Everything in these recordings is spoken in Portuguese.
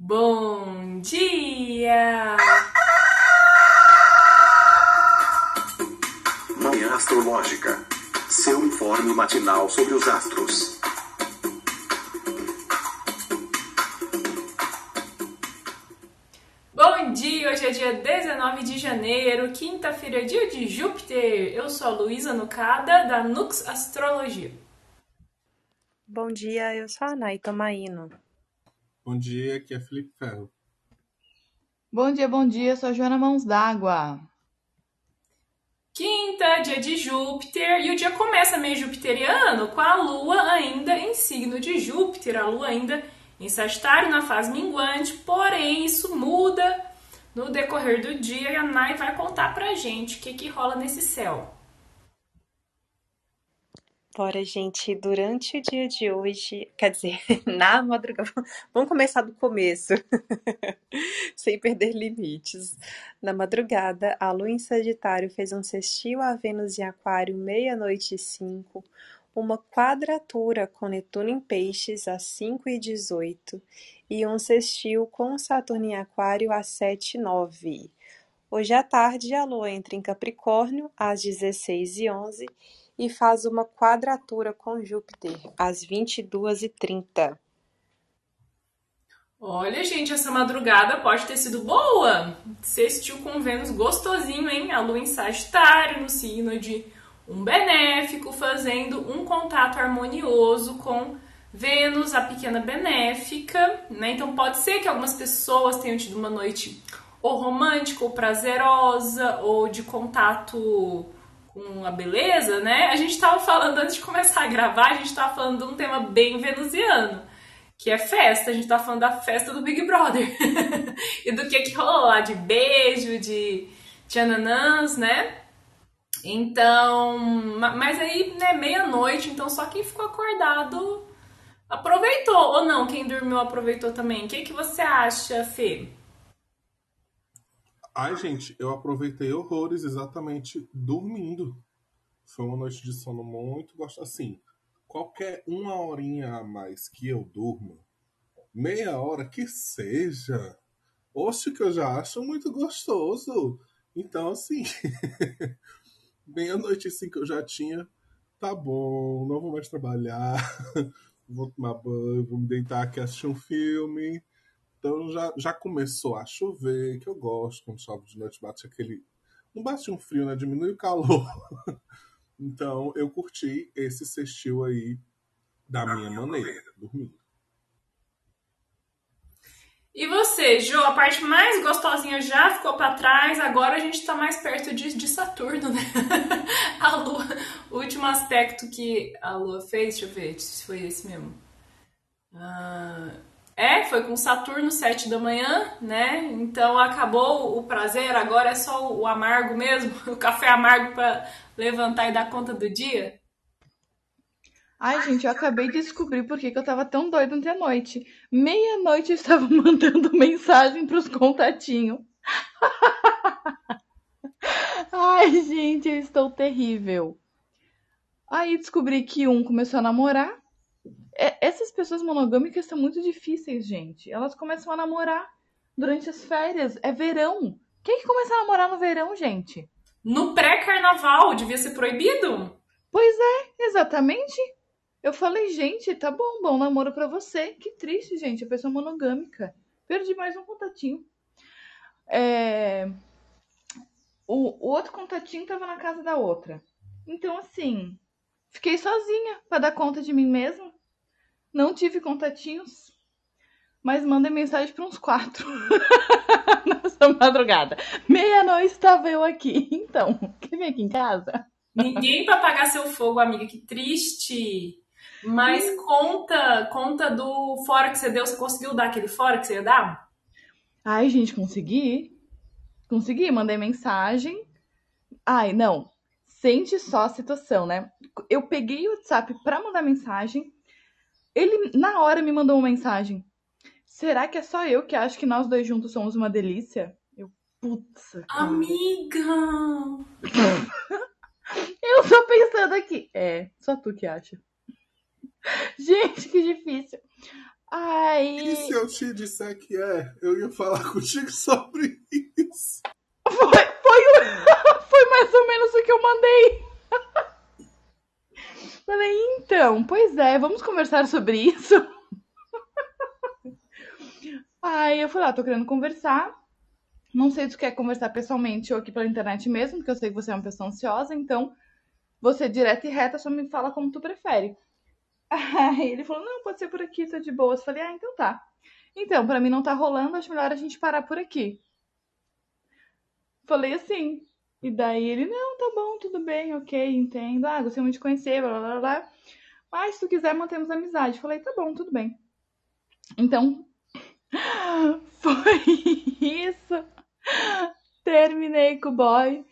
Bom dia! Manhã Astrológica. Seu informe matinal sobre os astros. Bom dia! Hoje é dia 19 de janeiro, quinta-feira, dia de Júpiter. Eu sou a Luísa Nucada, da Nux Astrologia. Bom dia, eu sou a Nay Tomaino. Bom dia, aqui é Felipe Ferro. Bom dia, bom dia, sou a Joana Mãos d'Água. Quinta, dia de Júpiter, e o dia começa meio jupiteriano com a Lua ainda em signo de Júpiter, a Lua ainda em Sagitário na fase minguante, porém isso muda no decorrer do dia e a Nai vai contar pra gente o que, que rola nesse céu. Bora, gente, durante o dia de hoje, quer dizer, na madrugada, vamos começar do começo, sem perder limites. Na madrugada, a Lua em Sagitário fez um sextil a Vênus em Aquário, meia-noite e cinco, uma quadratura com Netuno em Peixes às 5 e 18 e um sextil com Saturno em Aquário às 7 e 9. Hoje à tarde, a Lua entra em Capricórnio às 16 e 11 e faz uma quadratura com Júpiter às 22 e 30. Olha, gente, essa madrugada pode ter sido boa. Sextil com Vênus gostosinho, hein? A Lua em Sagitário, no signo de um benéfico, fazendo um contato harmonioso com Vênus, a pequena benéfica, né? Então pode ser que algumas pessoas tenham tido uma noite ou romântica, ou prazerosa, ou de contato com a beleza, né? A gente tava falando antes de começar a gravar, a gente tava falando de um tema bem venusiano, que é festa. A gente tava falando da festa do Big Brother e do que que rolou lá de beijo, de tchananãs, né? Então, mas aí, né, meia-noite, então só quem ficou acordado aproveitou, ou não, quem dormiu aproveitou também. O que, que você acha, Fê? Ai, gente, eu aproveitei horrores exatamente dormindo. Foi uma noite de sono muito gostosa. Assim, qualquer uma horinha a mais que eu durma, meia hora que seja, oxe, que eu já acho muito gostoso. Então, assim, meia-noite assim que eu já tinha, tá bom, não vou mais trabalhar, vou tomar banho, vou me deitar aqui assistir um filme. Então já, já começou a chover, que eu gosto quando chove de noite, bate aquele. Não bate um frio, né? Diminui o calor. então eu curti esse sextil aí da minha maneira, dormindo. E você, Jo, a parte mais gostosinha já ficou para trás, agora a gente tá mais perto de, de Saturno, né? a Lua, o último aspecto que a Lua fez, deixa eu ver se foi esse mesmo. Ah, é, foi com Saturno, 7 da manhã, né? Então acabou o prazer, agora é só o amargo mesmo, o café amargo para levantar e dar conta do dia. Ai, gente, eu acabei de descobrir por que, eu tava tão doida ontem à noite. Meia-noite eu estava mandando mensagem pros contatinhos. Ai, gente, eu estou terrível. Aí descobri que um começou a namorar. É, essas pessoas monogâmicas são muito difíceis, gente. Elas começam a namorar durante as férias. É verão. Quem que começa a namorar no verão, gente? No pré-carnaval, devia ser proibido? Pois é, exatamente. Eu falei, gente, tá bom, bom namoro pra você. Que triste, gente, a pessoa monogâmica. Perdi mais um contatinho. É... O, o outro contatinho tava na casa da outra. Então, assim, fiquei sozinha para dar conta de mim mesma. Não tive contatinhos, mas mandei mensagem para uns quatro nessa madrugada. Meia-noite estava eu aqui. Então, quer vir aqui em casa? Ninguém para apagar seu fogo, amiga. Que triste. Mas conta, conta do fora que você deu. Você conseguiu dar aquele fora que você ia dar? Ai, gente, consegui. Consegui, mandei mensagem. Ai, não. Sente só a situação, né? Eu peguei o WhatsApp pra mandar mensagem. Ele, na hora, me mandou uma mensagem. Será que é só eu que acho que nós dois juntos somos uma delícia? Eu, putz. Amiga! Eu tô pensando aqui. É, só tu que acha. Gente, que difícil. Aí. E se eu te disser que é, eu ia falar contigo sobre isso. Foi, foi, foi mais ou menos o que eu mandei. Falei, então, pois é, vamos conversar sobre isso. Aí eu falei, ah, tô querendo conversar. Não sei se tu quer conversar pessoalmente ou aqui pela internet mesmo, porque eu sei que você é uma pessoa ansiosa, então você direta e reta só me fala como tu prefere. Aí ele falou, não, pode ser por aqui, tô de boas. Falei, ah, então tá. Então, pra mim não tá rolando, acho melhor a gente parar por aqui. Falei assim. E daí ele, não, tá bom, tudo bem, ok, entendo. Ah, gostei muito de conhecer, blá blá blá. Mas se tu quiser, mantemos amizade. Falei, tá bom, tudo bem. Então, foi isso. Terminei com o boy.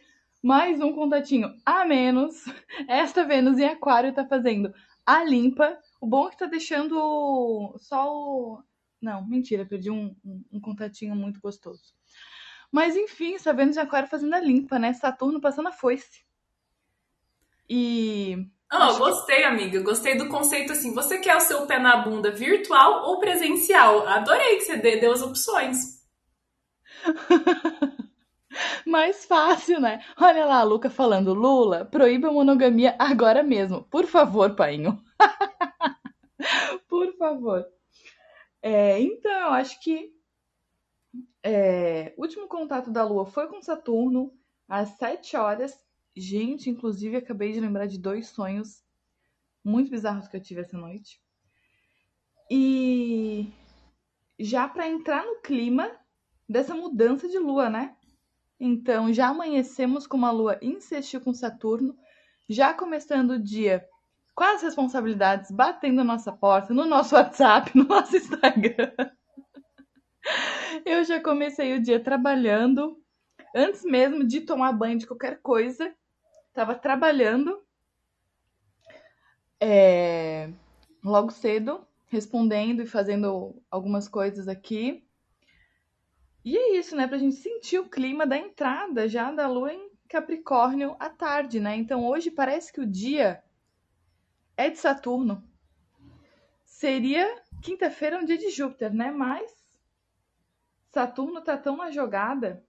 Mais um contatinho a menos. Esta Vênus em Aquário tá fazendo a limpa. O bom é que tá deixando só o. Não, mentira, perdi um, um, um contatinho muito gostoso. Mas enfim, essa Vênus em Aquário fazendo a limpa, né? Saturno passando a foice. E. Oh, gostei, amiga. Gostei do conceito assim. Você quer o seu pé na bunda virtual ou presencial? Adorei que você deu as opções. Mais fácil, né? Olha lá a Luca falando: Lula, proíba a monogamia agora mesmo. Por favor, painho. Por favor. É, então, eu acho que é, último contato da Lua foi com Saturno às 7 horas. Gente, inclusive, acabei de lembrar de dois sonhos muito bizarros que eu tive essa noite. E já para entrar no clima dessa mudança de lua, né? Então, já amanhecemos com uma lua insistiu com Saturno, já começando o dia com as responsabilidades batendo na nossa porta, no nosso WhatsApp, no nosso Instagram. Eu já comecei o dia trabalhando, antes mesmo de tomar banho de qualquer coisa, estava trabalhando é, logo cedo, respondendo e fazendo algumas coisas aqui. E é isso, né? Pra gente sentir o clima da entrada já da lua em Capricórnio à tarde, né? Então hoje parece que o dia é de Saturno. Seria quinta-feira um dia de Júpiter, né? Mas Saturno tá tão na jogada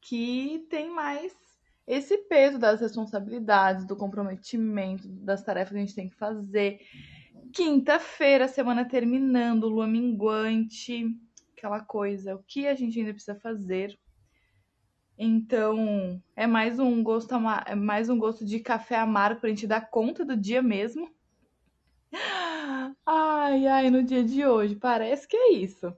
que tem mais esse peso das responsabilidades, do comprometimento, das tarefas que a gente tem que fazer. Quinta-feira, semana terminando, lua minguante aquela coisa, o que a gente ainda precisa fazer. Então, é mais um gosto é mais um gosto de café amargo pra gente dar conta do dia mesmo. Ai, ai, no dia de hoje, parece que é isso.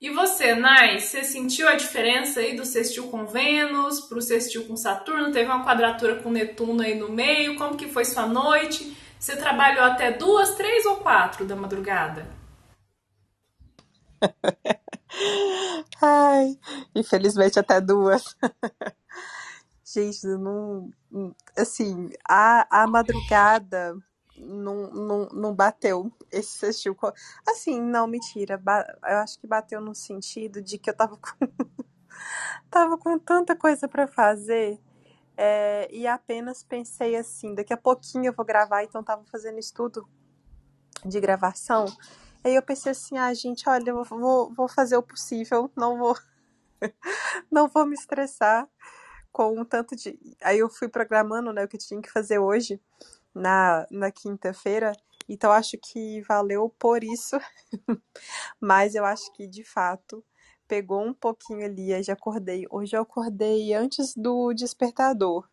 E você, Nai, você sentiu a diferença aí do sextil com Vênus pro sextil com Saturno? Teve uma quadratura com Netuno aí no meio? Como que foi sua noite? Você trabalhou até duas, três ou quatro da madrugada? Ai, infelizmente até duas. Gente, não, assim, a, a madrugada não, não, não bateu esse sextil. Assim, não, mentira. Eu acho que bateu no sentido de que eu tava com, tava com tanta coisa para fazer é, e apenas pensei assim, daqui a pouquinho eu vou gravar, então tava fazendo estudo de gravação. Aí eu pensei assim, ah, gente, olha, eu vou, vou fazer o possível, não vou, não vou me estressar com um tanto de. Aí eu fui programando, né, o que eu tinha que fazer hoje, na, na quinta-feira, então acho que valeu por isso, mas eu acho que de fato pegou um pouquinho ali, aí já acordei. Hoje eu acordei antes do despertador.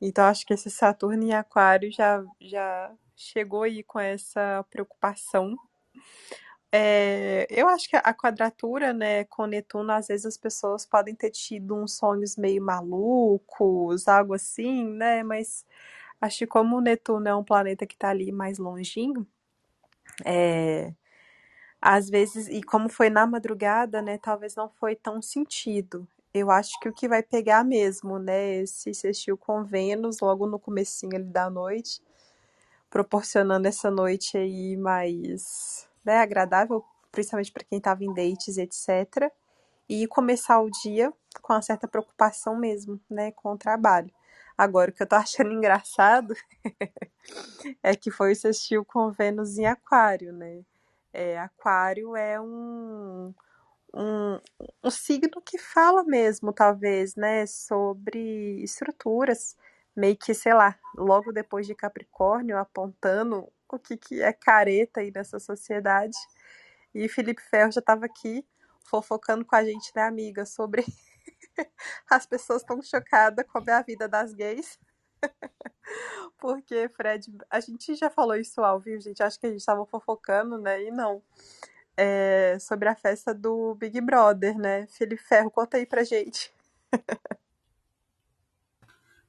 Então acho que esse Saturno em Aquário já, já chegou aí com essa preocupação é, eu acho que a quadratura, né, com Netuno, às vezes as pessoas podem ter tido uns sonhos meio malucos, algo assim, né? Mas acho que como Netuno é um planeta que está ali mais longinho, é, às vezes, e como foi na madrugada, né, talvez não foi tão sentido. Eu acho que o que vai pegar mesmo, né, se assistiu com Vênus logo no comecinho ali da noite, proporcionando essa noite aí mais né, agradável, principalmente para quem estava em dates, etc. E começar o dia com uma certa preocupação mesmo, né, com o trabalho. Agora, o que eu tô achando engraçado é que foi o sextil com Vênus em Aquário, né? É, aquário é um, um, um signo que fala mesmo, talvez, né, sobre estruturas, meio que, sei lá, logo depois de Capricórnio, apontando o que, que é careta aí nessa sociedade. E Felipe Ferro já estava aqui fofocando com a gente, né, amiga, sobre as pessoas estão chocadas com a vida das gays. Porque, Fred, a gente já falou isso ao vivo, gente. Acho que a gente estava fofocando, né? E não. É, sobre a festa do Big Brother, né? Felipe Ferro, conta aí pra gente.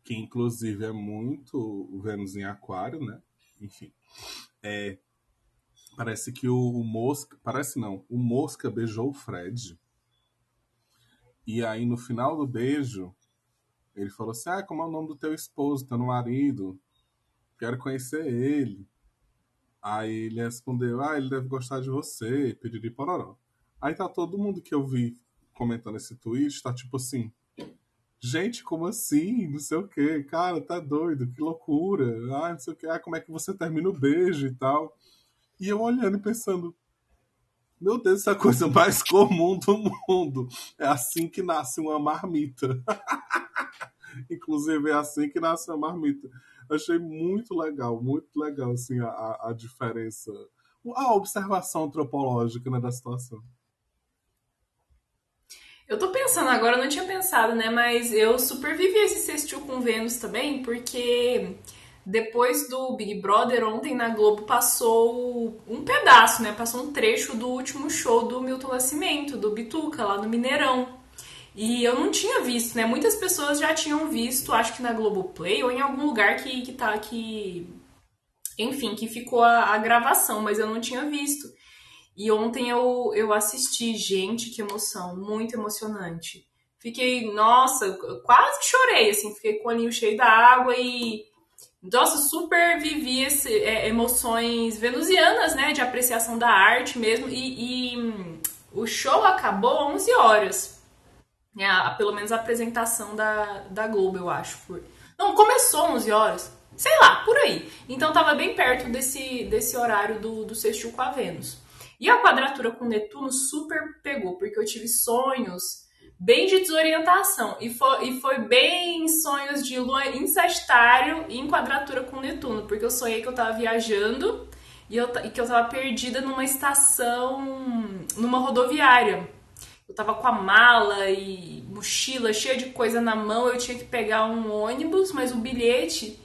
que inclusive é muito Vênus em Aquário, né? Enfim. É, parece que o, o Mosca. Parece não. O Mosca beijou o Fred. E aí, no final do beijo, ele falou assim: Ah, como é o nome do teu esposo, teu marido? Quero conhecer ele. Aí ele respondeu: Ah, ele deve gostar de você, pedir pororó. Aí tá todo mundo que eu vi comentando esse tweet, tá tipo assim: Gente, como assim? Não sei o que, cara, tá doido, que loucura. Ah, não sei o que, ah, como é que você termina o beijo e tal. E eu olhando e pensando: Meu Deus, essa é a coisa mais comum do mundo. É assim que nasce uma marmita. Inclusive, é assim que nasce uma marmita. Achei muito legal, muito legal, assim, a, a diferença, a observação antropológica né, da situação. Eu tô pensando agora, eu não tinha pensado, né? Mas eu super vivi esse sextil com Vênus também, porque depois do Big Brother, ontem na Globo passou um pedaço, né? Passou um trecho do último show do Milton Nascimento, do Bituca, lá no Mineirão. E eu não tinha visto, né? Muitas pessoas já tinham visto, acho que na Globoplay ou em algum lugar que, que tá aqui. Enfim, que ficou a, a gravação, mas eu não tinha visto. E ontem eu, eu assisti, gente, que emoção, muito emocionante. Fiquei, nossa, quase chorei, assim, fiquei com o olhinho cheio da água e. Nossa, super vivi esse, é, emoções venusianas, né? De apreciação da arte mesmo. E, e o show acabou 11 horas. É a, pelo menos a apresentação da, da Globo, eu acho. Não, começou 11 horas. Sei lá, por aí. Então tava bem perto desse, desse horário do, do sextil com a Vênus. E a quadratura com Netuno super pegou, porque eu tive sonhos bem de desorientação. E foi, e foi bem sonhos de lua em Sagitário e em quadratura com Netuno, porque eu sonhei que eu tava viajando e, eu, e que eu tava perdida numa estação, numa rodoviária eu tava com a mala e mochila cheia de coisa na mão, eu tinha que pegar um ônibus, mas o bilhete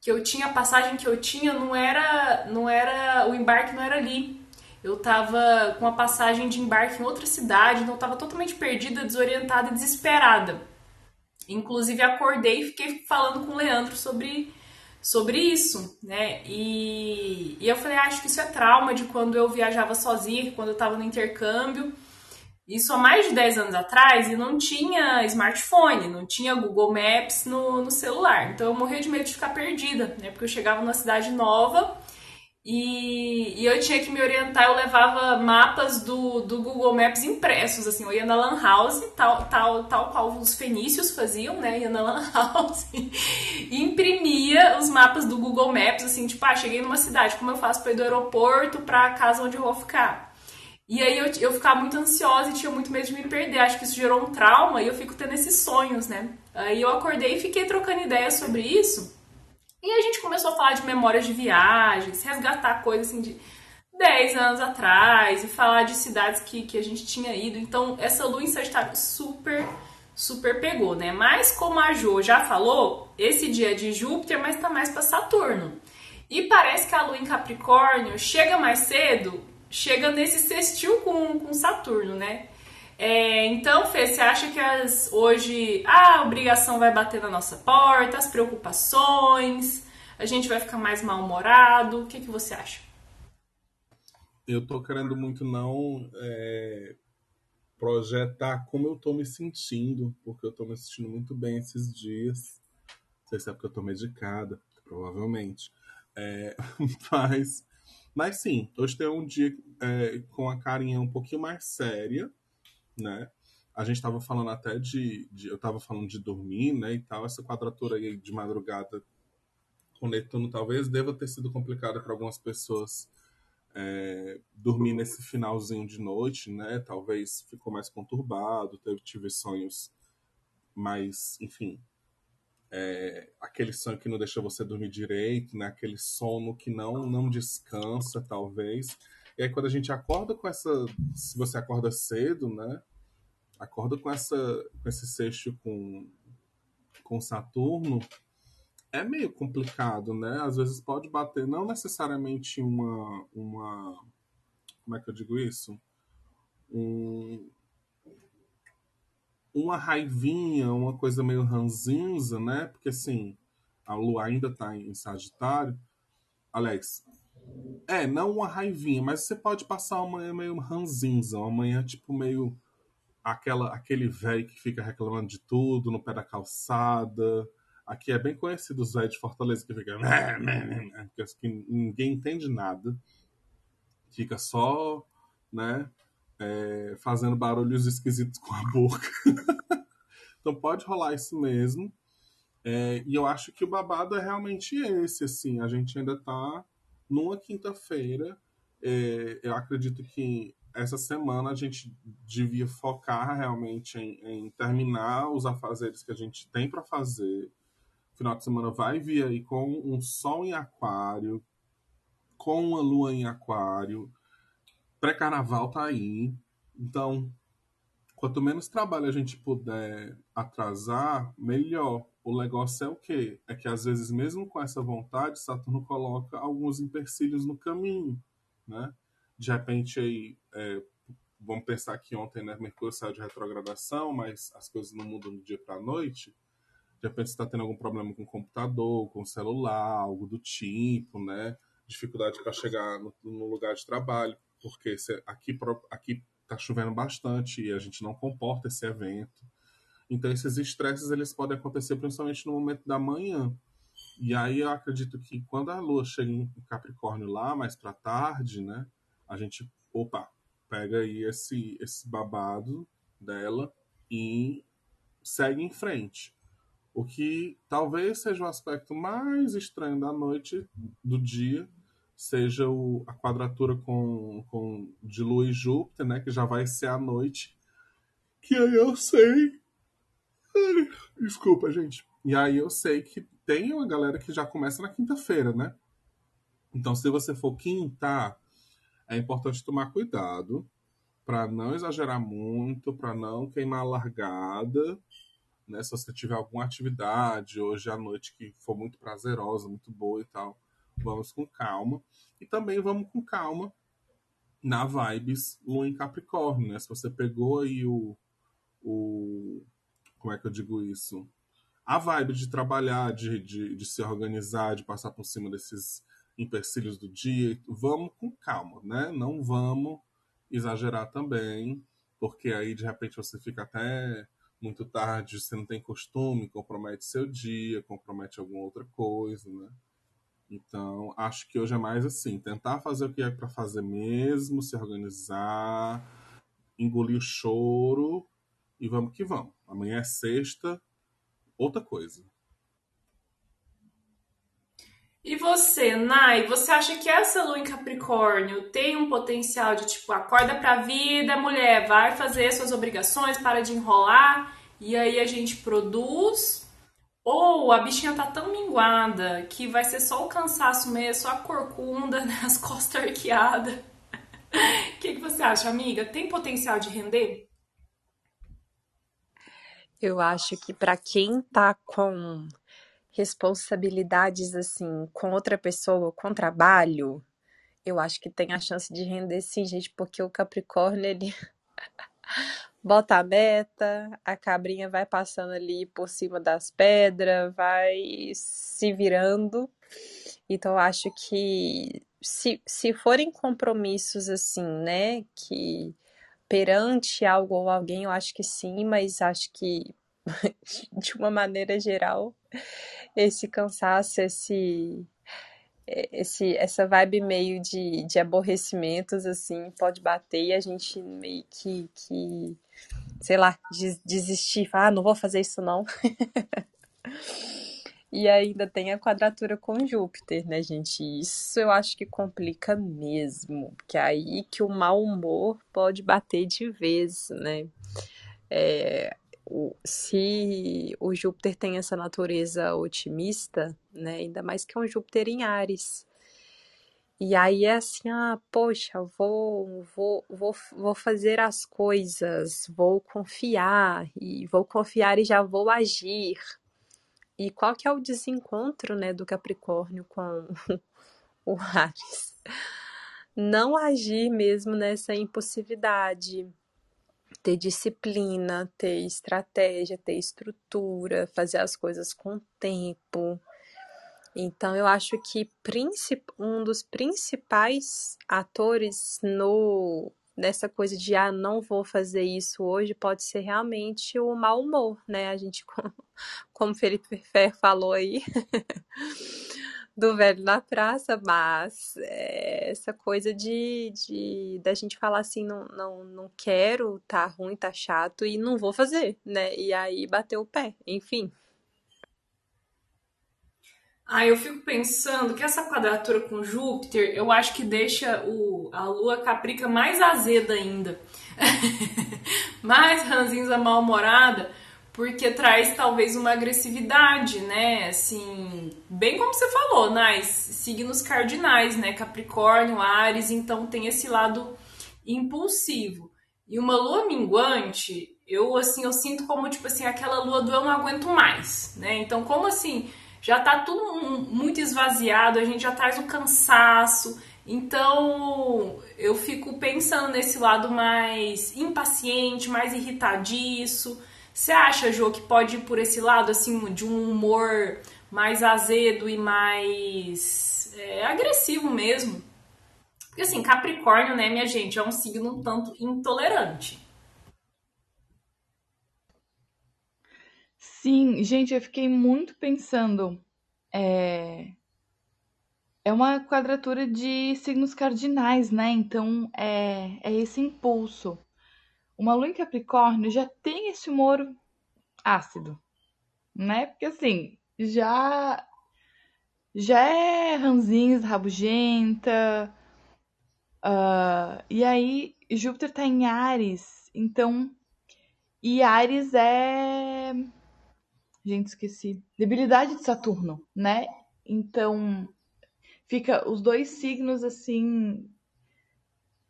que eu tinha, a passagem que eu tinha não era, não era, o embarque não era ali. Eu tava com a passagem de embarque em outra cidade, então eu tava totalmente perdida, desorientada e desesperada. Inclusive acordei e fiquei falando com o Leandro sobre sobre isso, né? E, e eu falei, ah, acho que isso é trauma de quando eu viajava sozinha, quando eu tava no intercâmbio. Isso há mais de 10 anos atrás e não tinha smartphone, não tinha Google Maps no, no celular. Então eu morria de medo de ficar perdida, né? Porque eu chegava numa cidade nova e, e, eu tinha que me orientar, eu levava mapas do, do Google Maps impressos, assim, eu ia na Lan House, tal, tal, tal qual os fenícios faziam, né? Ia na Lan House e imprimia os mapas do Google Maps, assim, tipo, ah, cheguei numa cidade, como eu faço para ir do aeroporto para a casa onde eu vou ficar? E aí eu, eu ficava muito ansiosa e tinha muito medo de me perder. Acho que isso gerou um trauma e eu fico tendo esses sonhos, né? Aí eu acordei e fiquei trocando ideias sobre isso. E a gente começou a falar de memórias de viagens, resgatar coisas assim de 10 anos atrás e falar de cidades que, que a gente tinha ido. Então, essa lua em Sagitário super, super pegou, né? Mas, como a Jo já falou, esse dia é de Júpiter, mas tá mais para Saturno. E parece que a lua em Capricórnio chega mais cedo chega nesse sextil com, com Saturno, né? É, então, Fê, você acha que as, hoje a obrigação vai bater na nossa porta, as preocupações, a gente vai ficar mais mal-humorado? O que, que você acha? Eu tô querendo muito não é, projetar como eu tô me sentindo, porque eu tô me sentindo muito bem esses dias. Sei se é porque eu tô medicada, provavelmente. É, mas mas sim, hoje tem um dia é, com a carinha um pouquinho mais séria, né? a gente estava falando até de, de eu estava falando de dormir, né, e tal, essa quadratura aí de madrugada com Netuno talvez deva ter sido complicada para algumas pessoas é, dormir nesse finalzinho de noite, né? Talvez ficou mais conturbado, teve, tive sonhos mais, enfim, é, aquele sonho que não deixa você dormir direito, né? Aquele sono que não não descansa, talvez. E aí quando a gente acorda com essa, se você acorda cedo, né? Acorda com essa, com esse sexto com com Saturno, é meio complicado, né? Às vezes pode bater não necessariamente uma uma como é que eu digo isso? Um, uma raivinha, uma coisa meio ranzinza, né? Porque assim, a lua ainda tá em Sagitário. Alex, é, não uma raivinha, mas você pode passar uma manhã meio ranzinza, uma manhã tipo meio aquela aquele velho que fica reclamando de tudo no pé da calçada, Aqui é bem conhecido os velhos de Fortaleza que fica. que ninguém entende nada. Fica só, né? É, fazendo barulhos esquisitos com a boca. então pode rolar isso mesmo. É, e eu acho que o babado é realmente esse, assim. A gente ainda tá numa quinta-feira. É, eu acredito que essa semana a gente devia focar realmente em, em terminar os afazeres que a gente tem para fazer final de semana vai vir aí com um sol em aquário, com uma lua em aquário. Pré-carnaval tá aí. Então, quanto menos trabalho a gente puder atrasar, melhor. O negócio é o quê? É que às vezes, mesmo com essa vontade, Saturno coloca alguns empecilhos no caminho, né? De repente aí, é, vamos pensar que ontem, né, Mercúrio saiu de retrogradação, mas as coisas não mudam do dia para a noite de repente está tendo algum problema com o computador, com o celular, algo do tipo, né? Dificuldade para chegar no, no, lugar de trabalho, porque aqui aqui está chovendo bastante e a gente não comporta esse evento. Então esses estresses eles podem acontecer principalmente no momento da manhã. E aí eu acredito que quando a lua chega em Capricórnio lá, mais para tarde, né? A gente, opa, pega aí esse esse babado dela e segue em frente. O que talvez seja o aspecto mais estranho da noite, do dia, seja o, a quadratura com, com de Lua e Júpiter, né? Que já vai ser à noite. Que aí eu sei. Desculpa, gente. E aí eu sei que tem uma galera que já começa na quinta-feira, né? Então, se você for quinta, é importante tomar cuidado para não exagerar muito, para não queimar a largada, né? Se você tiver alguma atividade hoje à noite que for muito prazerosa, muito boa e tal, vamos com calma. E também vamos com calma na vibes Lua em Capricórnio, né? Se você pegou aí o, o como é que eu digo isso? A vibe de trabalhar, de, de, de se organizar, de passar por cima desses empecilhos do dia, vamos com calma, né? Não vamos exagerar também, porque aí de repente você fica até muito tarde, você não tem costume, compromete seu dia, compromete alguma outra coisa, né? Então, acho que hoje é mais assim, tentar fazer o que é para fazer mesmo, se organizar, engolir o choro e vamos que vamos. Amanhã é sexta, outra coisa. E você, Nai, você acha que essa lua em Capricórnio tem um potencial de tipo, acorda pra vida, mulher, vai fazer suas obrigações, para de enrolar, e aí a gente produz? Ou a bichinha tá tão minguada que vai ser só o cansaço mesmo, só a corcunda, né, as costas arqueadas? O que, que você acha, amiga? Tem potencial de render? Eu acho que para quem tá com responsabilidades assim com outra pessoa, com trabalho, eu acho que tem a chance de render sim, gente, porque o Capricórnio ele bota a meta, a cabrinha vai passando ali por cima das pedras, vai se virando. Então eu acho que se, se forem compromissos assim, né, que perante algo ou alguém, eu acho que sim, mas acho que de uma maneira geral, esse cansaço, esse esse essa vibe meio de, de aborrecimentos assim pode bater e a gente meio que, que sei lá, desistir, falar, ah, não vou fazer isso não. E ainda tem a quadratura com Júpiter, né, gente? Isso eu acho que complica mesmo, porque é aí que o mau humor pode bater de vez, né? É, o, se o Júpiter tem essa natureza otimista, né? Ainda mais que é um Júpiter em Ares. E aí é assim, ah, poxa, vou, vou, vou, vou fazer as coisas, vou confiar, e vou confiar e já vou agir, e qual que é o desencontro, né, do Capricórnio com o Ares? Não agir mesmo nessa impulsividade, ter disciplina, ter estratégia, ter estrutura, fazer as coisas com tempo. Então eu acho que um dos principais atores no nessa coisa de ah, não vou fazer isso hoje, pode ser realmente o mau humor, né? A gente, como Felipe Fer falou aí, do velho na praça, mas é, essa coisa de, de da gente falar assim, não, não, não quero, tá ruim, tá chato e não vou fazer, né? E aí bater o pé, enfim. Ah, eu fico pensando que essa quadratura com Júpiter, eu acho que deixa o, a Lua Caprica mais azeda ainda. mais ranzinza mal-humorada, porque traz talvez uma agressividade, né? Assim, bem como você falou, Nais, signos cardinais, né? Capricórnio, Ares, então tem esse lado impulsivo. E uma lua minguante, eu assim, eu sinto como tipo assim, aquela lua do eu não aguento mais, né? Então, como assim, já tá tudo muito esvaziado, a gente já traz o cansaço. Então eu fico pensando nesse lado mais impaciente, mais irritadiço. Você acha, Jô, que pode ir por esse lado assim de um humor mais azedo e mais é, agressivo mesmo? Porque assim, Capricórnio, né, minha gente, é um signo um tanto intolerante. Sim, gente, eu fiquei muito pensando. É, é uma quadratura de signos cardinais, né? Então é, é esse impulso. Uma lua em Capricórnio já tem esse humor ácido, né? Porque assim, já já é ranzinhos, rabugenta. Uh, e aí Júpiter tá em Ares, então. E Ares é Gente, esqueci. Debilidade de Saturno, né? Então, fica os dois signos assim.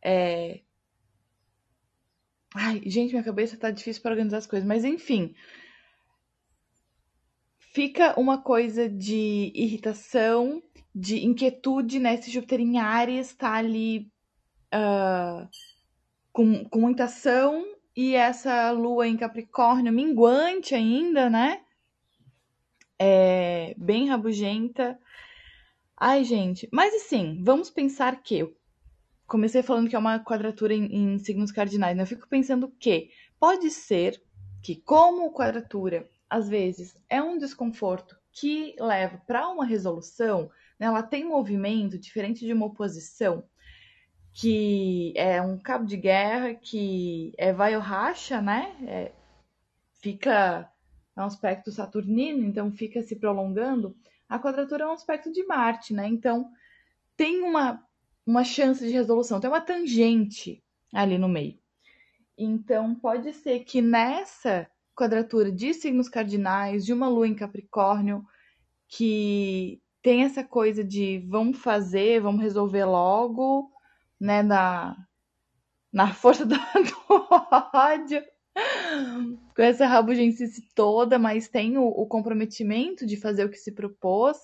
É... Ai, gente, minha cabeça tá difícil para organizar as coisas, mas enfim. Fica uma coisa de irritação, de inquietude, né? Esse Júpiter em Ares tá ali uh, com, com muita ação, e essa lua em Capricórnio minguante ainda, né? É, bem rabugenta. Ai, gente, mas assim, vamos pensar que comecei falando que é uma quadratura em, em signos cardinais, né? Eu fico pensando que pode ser que, como quadratura às vezes é um desconforto que leva para uma resolução, né? ela tem movimento diferente de uma oposição, que é um cabo de guerra que é vai ou racha, né? É, fica é um aspecto saturnino, então fica se prolongando, a quadratura é um aspecto de Marte, né? Então tem uma, uma chance de resolução, tem uma tangente ali no meio. Então pode ser que nessa quadratura de signos cardinais, de uma lua em Capricórnio, que tem essa coisa de vamos fazer, vamos resolver logo, né? Na, na força do, do ódio com essa rabugencice toda, mas tem o, o, comprometimento de fazer o que se propôs.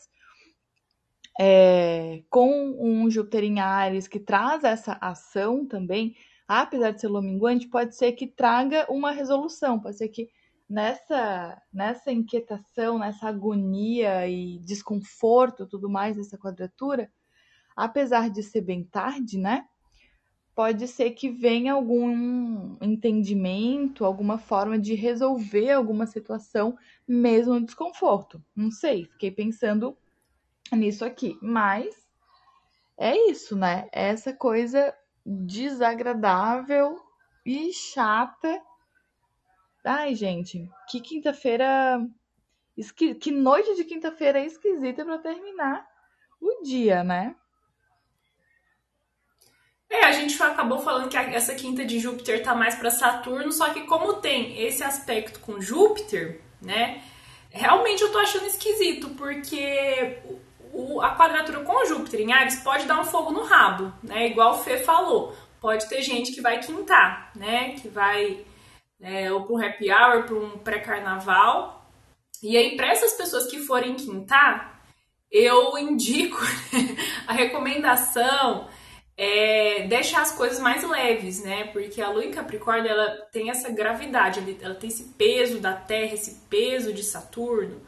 É, com um Júpiter em Ares que traz essa ação também, apesar de ser lominguante, pode ser que traga uma resolução, pode ser que nessa, nessa inquietação, nessa agonia e desconforto, tudo mais dessa quadratura, apesar de ser bem tarde, né? Pode ser que venha algum entendimento, alguma forma de resolver alguma situação, mesmo no desconforto. Não sei, fiquei pensando nisso aqui. Mas é isso, né? Essa coisa desagradável e chata Ai, gente, que quinta-feira. Que noite de quinta-feira esquisita pra terminar o dia, né? É, a gente acabou falando que essa quinta de Júpiter tá mais para Saturno, só que como tem esse aspecto com Júpiter, né? Realmente eu tô achando esquisito, porque o- a quadratura com Júpiter em Ares pode dar um fogo no rabo, né? Igual o Fê falou. Pode ter gente que vai quintar, né? Que vai é, ou para um happy hour, para um pré-carnaval. E aí, para essas pessoas que forem quintar, eu indico a recomendação é deixar as coisas mais leves, né? Porque a lua em Capricórnio ela tem essa gravidade, ela tem esse peso da Terra, esse peso de Saturno.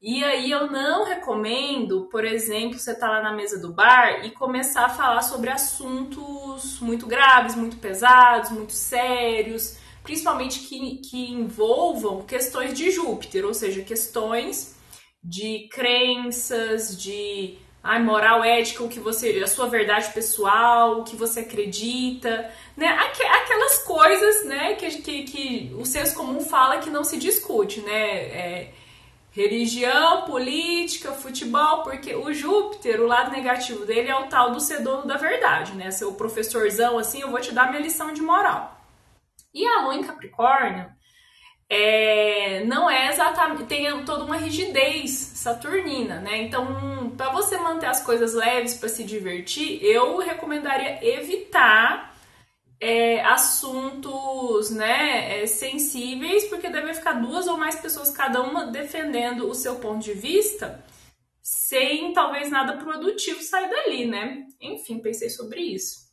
E aí eu não recomendo, por exemplo, você estar tá lá na mesa do bar e começar a falar sobre assuntos muito graves, muito pesados, muito sérios, principalmente que, que envolvam questões de Júpiter, ou seja, questões de crenças, de ai, moral, ética, o que você, a sua verdade pessoal, o que você acredita, né? Aquelas coisas, né, que, que, que o senso comum fala que não se discute, né? É, religião, política, futebol, porque o Júpiter, o lado negativo dele é o tal do ser dono da verdade, né? Seu professorzão, assim, eu vou te dar minha lição de moral. E a lua em Capricórnio é, não é exatamente. tem toda uma rigidez saturnina, né? Então, para você manter as coisas leves, para se divertir, eu recomendaria evitar é, assuntos né, é, sensíveis, porque deve ficar duas ou mais pessoas, cada uma defendendo o seu ponto de vista, sem talvez nada produtivo sair dali, né? Enfim, pensei sobre isso.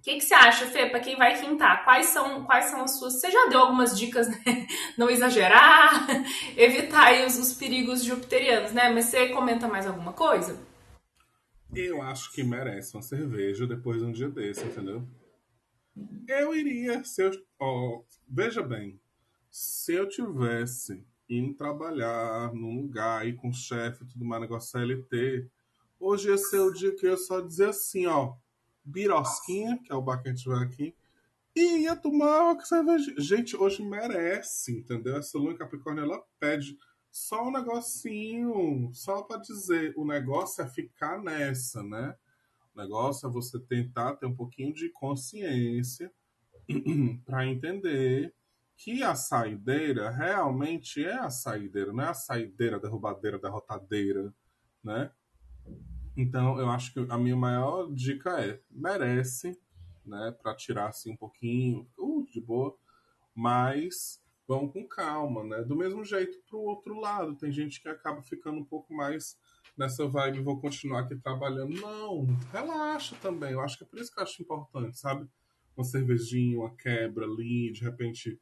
O que, que, você acha, Fê, para quem vai quintar? Quais são, quais são as suas. Você já deu algumas dicas, né? Não exagerar, evitar os, os, perigos jupiterianos, né? Mas você comenta mais alguma coisa? Eu acho que merece uma cerveja depois de um dia desse, entendeu? Eu iria, se eu. Oh, veja bem, se eu tivesse indo trabalhar num lugar aí com o chefe, tudo mais, negócio CLT, hoje ia ser o dia que eu só dizer assim, ó Birosquinha, que é o bar que a gente vai aqui, e ia tomar uma cerveja. Gente, hoje merece, entendeu? Essa lua Capricórnio, ela pede só um negocinho, só para dizer, o negócio é ficar nessa, né? O negócio é você tentar ter um pouquinho de consciência para entender que a saideira realmente é a saideira, não é a saideira, derrubadeira, derrotadeira, né? Então, eu acho que a minha maior dica é: merece, né, para tirar assim um pouquinho, uh, de boa, mas vão com calma, né? Do mesmo jeito pro outro lado, tem gente que acaba ficando um pouco mais nessa vibe, vou continuar aqui trabalhando. Não, relaxa também. Eu acho que é por isso que eu acho importante, sabe? Uma cervejinha, uma quebra ali, de repente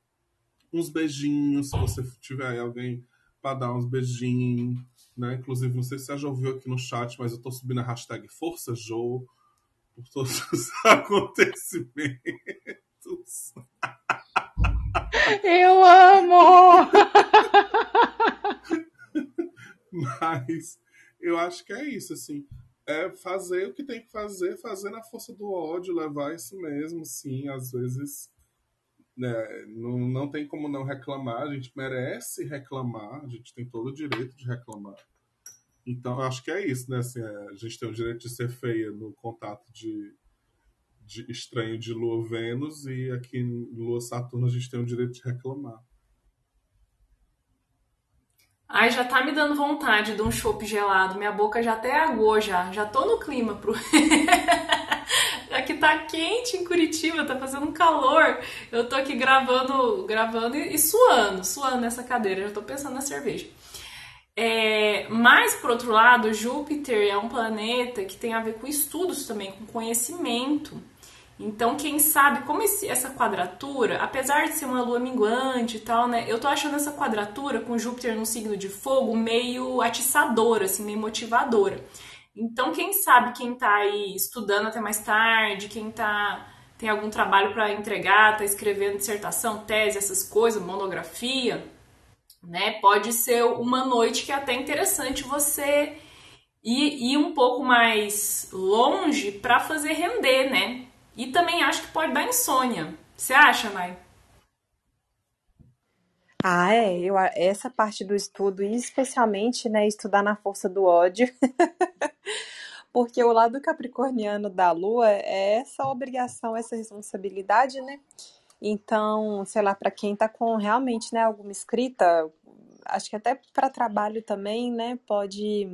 uns beijinhos, se você tiver alguém para dar uns beijinhos, né? Inclusive, não sei se você já ouviu aqui no chat, mas eu tô subindo a hashtag Força Joe por todos os acontecimentos. Eu amo! mas eu acho que é isso, assim. É fazer o que tem que fazer, fazer na força do ódio, levar isso mesmo, sim, às vezes né, não, não tem como não reclamar, a gente merece reclamar, a gente tem todo o direito de reclamar. Então, acho que é isso, né? Assim, a gente tem o direito de ser feia no contato de, de estranho de Lua Vênus e aqui em Lua Saturno a gente tem o direito de reclamar. Ai, já tá me dando vontade de um chopp gelado. Minha boca já até aguou já. Já tô no clima pro. aqui tá quente em Curitiba, tá fazendo um calor. Eu tô aqui gravando, gravando e, e suando, suando nessa cadeira. Já tô pensando na cerveja. É, mas, por outro lado, Júpiter é um planeta que tem a ver com estudos também, com conhecimento. Então, quem sabe como esse, essa quadratura, apesar de ser uma lua minguante e tal, né? Eu tô achando essa quadratura com Júpiter no signo de fogo meio atiçadora, assim, meio motivadora. Então, quem sabe quem tá aí estudando até mais tarde, quem tá tem algum trabalho para entregar, tá escrevendo dissertação, tese, essas coisas, monografia, né? Pode ser uma noite que é até interessante você ir, ir um pouco mais longe para fazer render, né? E também acho que pode dar insônia. Você acha, Nai? Ah, é, eu, essa parte do estudo, especialmente, né, estudar na força do ódio, porque o lado capricorniano da Lua é essa obrigação, essa responsabilidade, né? Então, sei lá, para quem tá com realmente, né, alguma escrita, acho que até para trabalho também, né, pode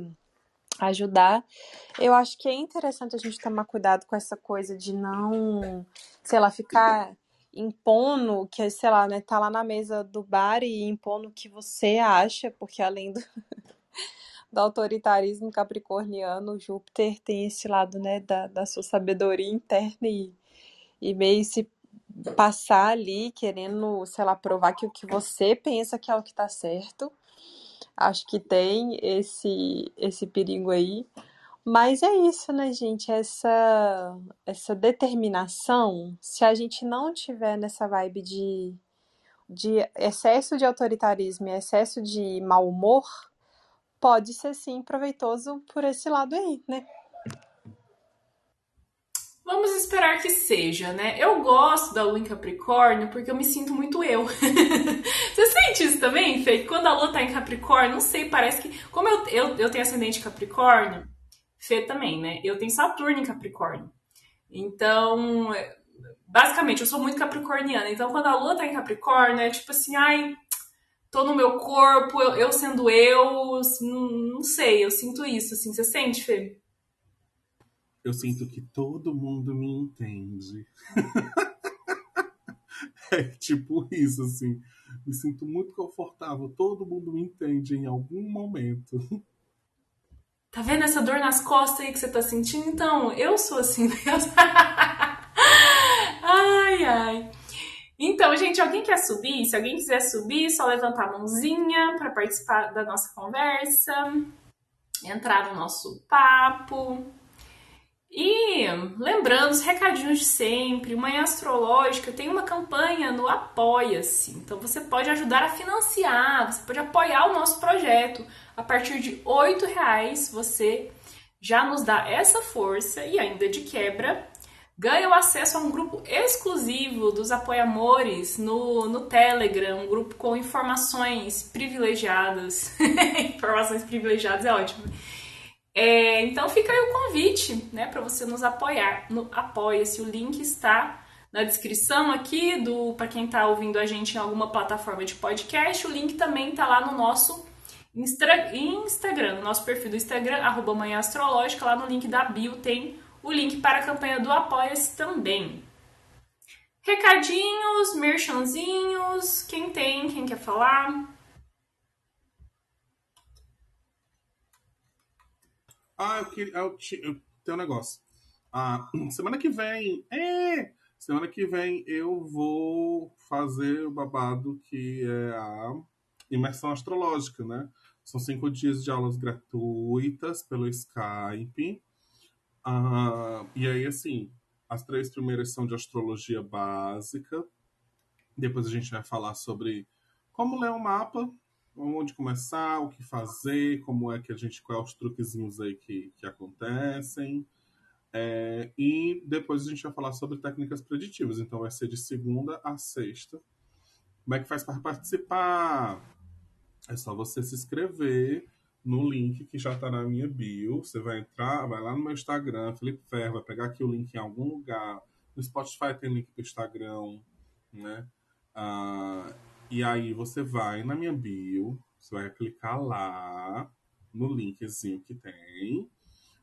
ajudar. Eu acho que é interessante a gente tomar cuidado com essa coisa de não, sei lá, ficar impondo que, sei lá, né, tá lá na mesa do bar e impondo o que você acha, porque além do, do autoritarismo capricorniano, Júpiter tem esse lado, né, da, da sua sabedoria interna e, e meio se passar ali querendo, sei lá, provar que o que você pensa que é o que tá certo. Acho que tem esse esse perigo aí. Mas é isso, né, gente? Essa, essa determinação, se a gente não tiver nessa vibe de, de excesso de autoritarismo e excesso de mau humor, pode ser sim proveitoso por esse lado aí, né? Vamos esperar que seja, né? Eu gosto da lua em Capricórnio porque eu me sinto muito eu. Você sente isso também, Fê? Quando a lua tá em Capricórnio, não sei, parece que. Como eu, eu, eu tenho ascendente Capricórnio, Fê também, né? Eu tenho Saturno em Capricórnio. Então, basicamente, eu sou muito capricorniana. Então, quando a lua tá em Capricórnio, é tipo assim, ai, tô no meu corpo, eu, eu sendo eu, não, não, sei, eu sinto isso, assim. Você sente, Fê? Eu sinto que todo mundo me entende. é tipo isso, assim. Me sinto muito confortável. Todo mundo me entende em algum momento. Tá vendo essa dor nas costas aí que você tá sentindo? Então, eu sou assim mesmo. ai, ai. Então, gente, alguém quer subir? Se alguém quiser subir, só levantar a mãozinha para participar da nossa conversa, entrar no nosso papo. E lembrando os recadinhos de sempre, Manhã Astrológica tem uma campanha no Apoia-se. Então você pode ajudar a financiar, você pode apoiar o nosso projeto. A partir de R$ reais você já nos dá essa força e ainda de quebra ganha o acesso a um grupo exclusivo dos apoiamores no, no Telegram, um grupo com informações privilegiadas. informações privilegiadas é ótimo é, então fica aí o convite, né, para você nos apoiar no Apoia-se. O link está na descrição aqui do para quem está ouvindo a gente em alguma plataforma de podcast. O link também está lá no nosso Instra, Instagram, no nosso perfil do Instagram, arroba Manhã Astrológica. Lá no link da bio tem o link para a campanha do Apoia-se também. Recadinhos, merchanzinhos, quem tem, quem quer falar? Ah, eu queria. Eu, eu tenho um negócio. Ah, semana que vem. É! Semana que vem eu vou fazer o babado que é a imersão astrológica, né? São cinco dias de aulas gratuitas pelo Skype. Ah, e aí, assim, as três primeiras são de astrologia básica. Depois a gente vai falar sobre como ler um mapa, onde começar, o que fazer, como é que a gente, quais os truquezinhos aí que, que acontecem. É, e depois a gente vai falar sobre técnicas preditivas. Então vai ser de segunda a sexta. Como é que faz para participar? É só você se inscrever no link que já está na minha bio. Você vai entrar, vai lá no meu Instagram, Felipe Ferro, vai pegar aqui o link em algum lugar. No Spotify tem link do Instagram, né? Ah, e aí você vai na minha bio, você vai clicar lá no linkzinho que tem.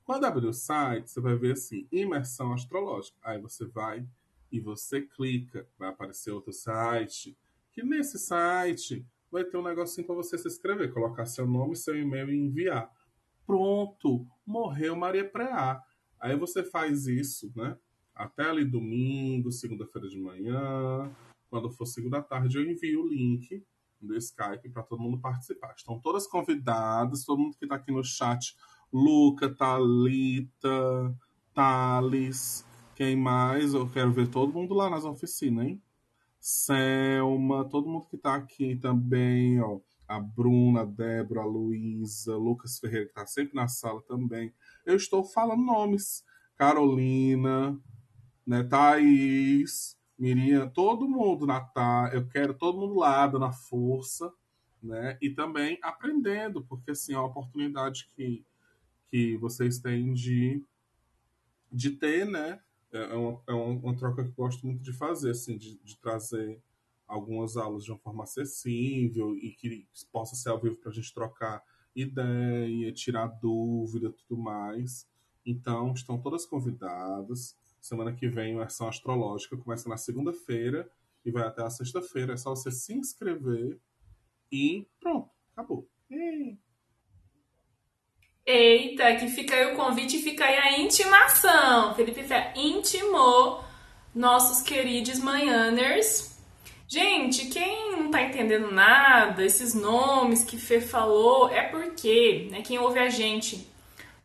Quando abrir o site, você vai ver assim, imersão astrológica. Aí você vai e você clica, vai aparecer outro site, que nesse site vai ter um negocinho para você se inscrever, colocar seu nome, seu e-mail e enviar. Pronto, morreu Maria Preá. Aí você faz isso, né? Até ali domingo, segunda-feira de manhã, quando for segunda tarde, eu envio o link do Skype para todo mundo participar. Estão todas convidadas, todo mundo que está aqui no chat. Luca, Thalita, Thales, quem mais? Eu quero ver todo mundo lá nas oficinas, hein? Selma, todo mundo que está aqui também, ó. A Bruna, a Débora, a Luísa, Lucas Ferreira, que está sempre na sala também. Eu estou falando nomes. Carolina, né? Thaís, Miriam, todo mundo, Natal, eu quero todo mundo lá dando a força, né? E também aprendendo, porque assim, é uma oportunidade que, que vocês têm de, de ter, né? É, é uma, é uma troca que eu gosto muito de fazer, assim, de, de trazer algumas aulas de uma forma acessível e que possa ser ao vivo para a gente trocar ideia, tirar dúvida tudo mais. Então, estão todas convidadas. Semana que vem, a ação astrológica começa na segunda-feira e vai até a sexta-feira. É só você se inscrever e pronto, acabou. Eita, que fica aí o convite e fica aí a intimação. Felipe Fé intimou nossos queridos manhãers Gente, quem não tá entendendo nada, esses nomes que Fê falou, é porque, né, quem ouve a gente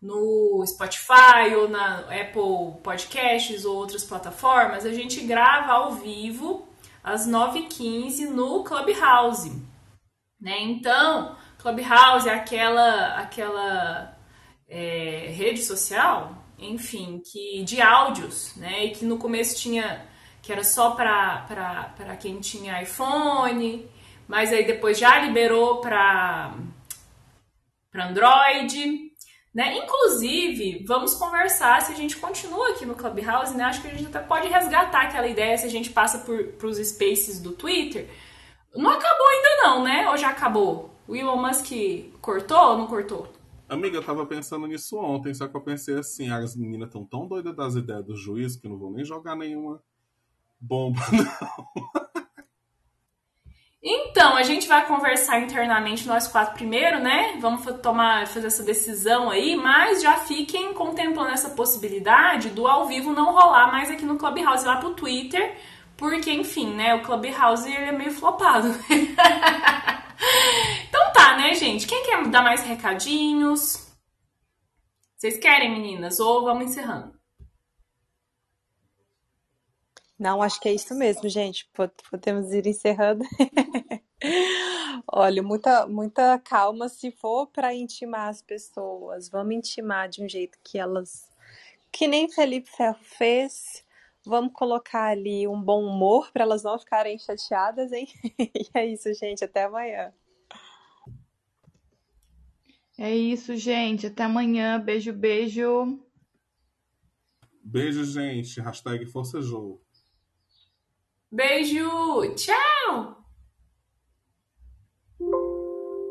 no Spotify ou na Apple Podcasts ou outras plataformas, a gente grava ao vivo às 9h15 no Clubhouse. Né? Então, Clubhouse é aquela, aquela é, rede social, enfim, que de áudios, né? E que no começo tinha que era só para quem tinha iPhone, mas aí depois já liberou para Android. Né? Inclusive, vamos conversar se a gente continua aqui no Clubhouse, né? Acho que a gente até pode resgatar aquela ideia se a gente passa por os spaces do Twitter. Não acabou ainda não, né? Ou já acabou? O Elon Musk cortou ou não cortou? Amiga, eu tava pensando nisso ontem, só que eu pensei assim, as meninas estão tão doidas das ideias do juiz que não vou nem jogar nenhuma bomba, não. Então, a gente vai conversar internamente nós quatro primeiro, né? Vamos tomar, fazer essa decisão aí, mas já fiquem contemplando essa possibilidade do ao vivo não rolar mais aqui no Clubhouse, lá pro Twitter, porque, enfim, né? O Clubhouse ele é meio flopado. né, gente? Quem quer dar mais recadinhos? Vocês querem, meninas? Ou vamos encerrando? Não, acho que é isso mesmo, gente. Podemos ir encerrando. Olha, muita, muita calma se for para intimar as pessoas. Vamos intimar de um jeito que elas. Que nem Felipe Ferro fez. Vamos colocar ali um bom humor para elas não ficarem chateadas, hein? E é isso, gente. Até amanhã. É isso, gente. Até amanhã. Beijo, beijo. Beijo, gente. Hashtag Força Jogo. Beijo! Tchau!